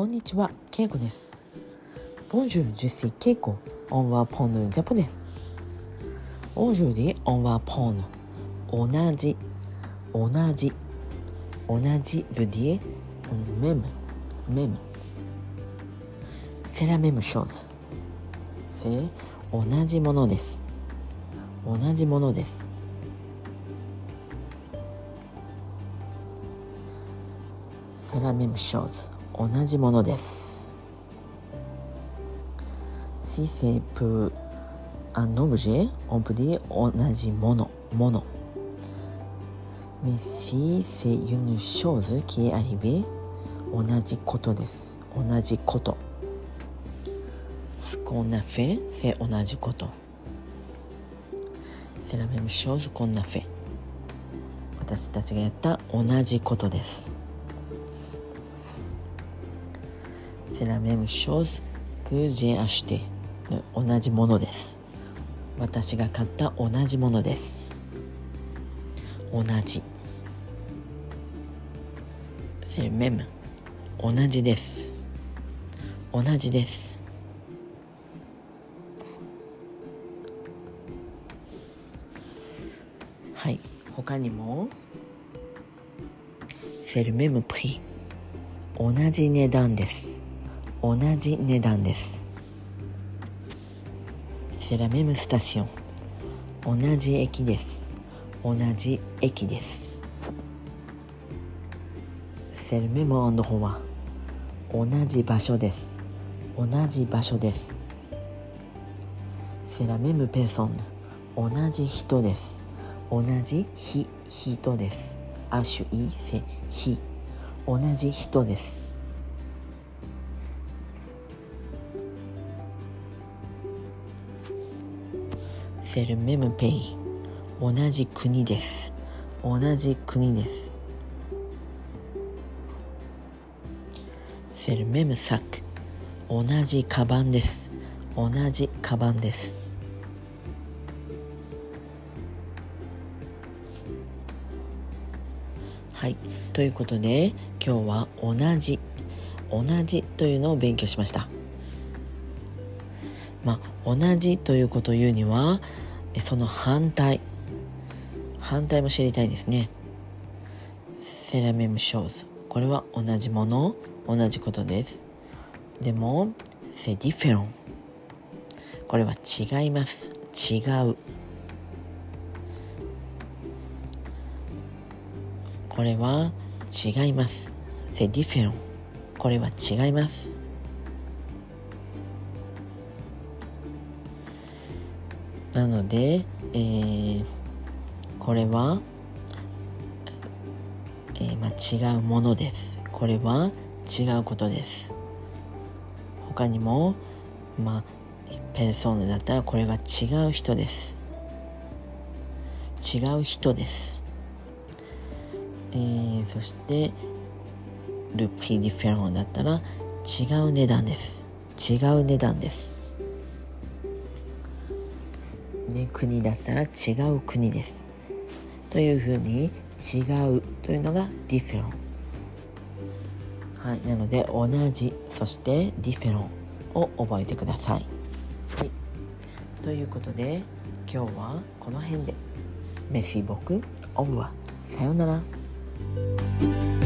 こんにちは、ケイコです。Bonjour, je suis Keiko. On va prendre le japonais. Aujourd'hui, on va prendre 同じ、同じ、同じ veut dire même, même. C'est la même chose. C'est 同じものです。同じものです。C'est la même chose. 同じものです。シセプアノブジェオンディ同じもの、もの。メシセユヌショーズキエアリビ同じことです。同じこと。スコナフェセ同じこと。セラメムショーズコナフェ。私たちがやった同じことです。C'est la même chose que j'ai acheté. 同じものです。私が買った同じものです。同じ。C'est le même. 同じです。同じです。はい。他にも C'est le même prix. 同じ値段です。同じ値段です。セラメムスタシオン同じ駅です。同じ駅です。セルメモアンドホ同じ場所です。同じ場所です。セラメムペーソン同じ人です。同じひ人です。アシュイ同じ人です。C'est le même pays 同じ国です。同じ国です C'est le même sac 同じカバンです。同じカバンです。はい。ということで今日は同じ。同じというのを勉強しました。まあ同じということを言うにはその反対。反対も知りたいですね。セラメムショーズ。これは同じもの同じことです。でもセディフェロン。これは違います。違う。これは違います。セディフェロン。これは違います。なので、えーこれは、えーまあ、違うものです。これは違うことです。他にもまあペルソーヌだったらこれは違う人です。違う人です、えーそしてルプリディフェロンだったら違う値段です。違う値段です。ね、国だったら違う国です。というふうに違うというのがディフェロン。はい、なので同じそしてディフェロンを覚えてください。はい、ということで今日はこの辺でメシボクオブはさようなら。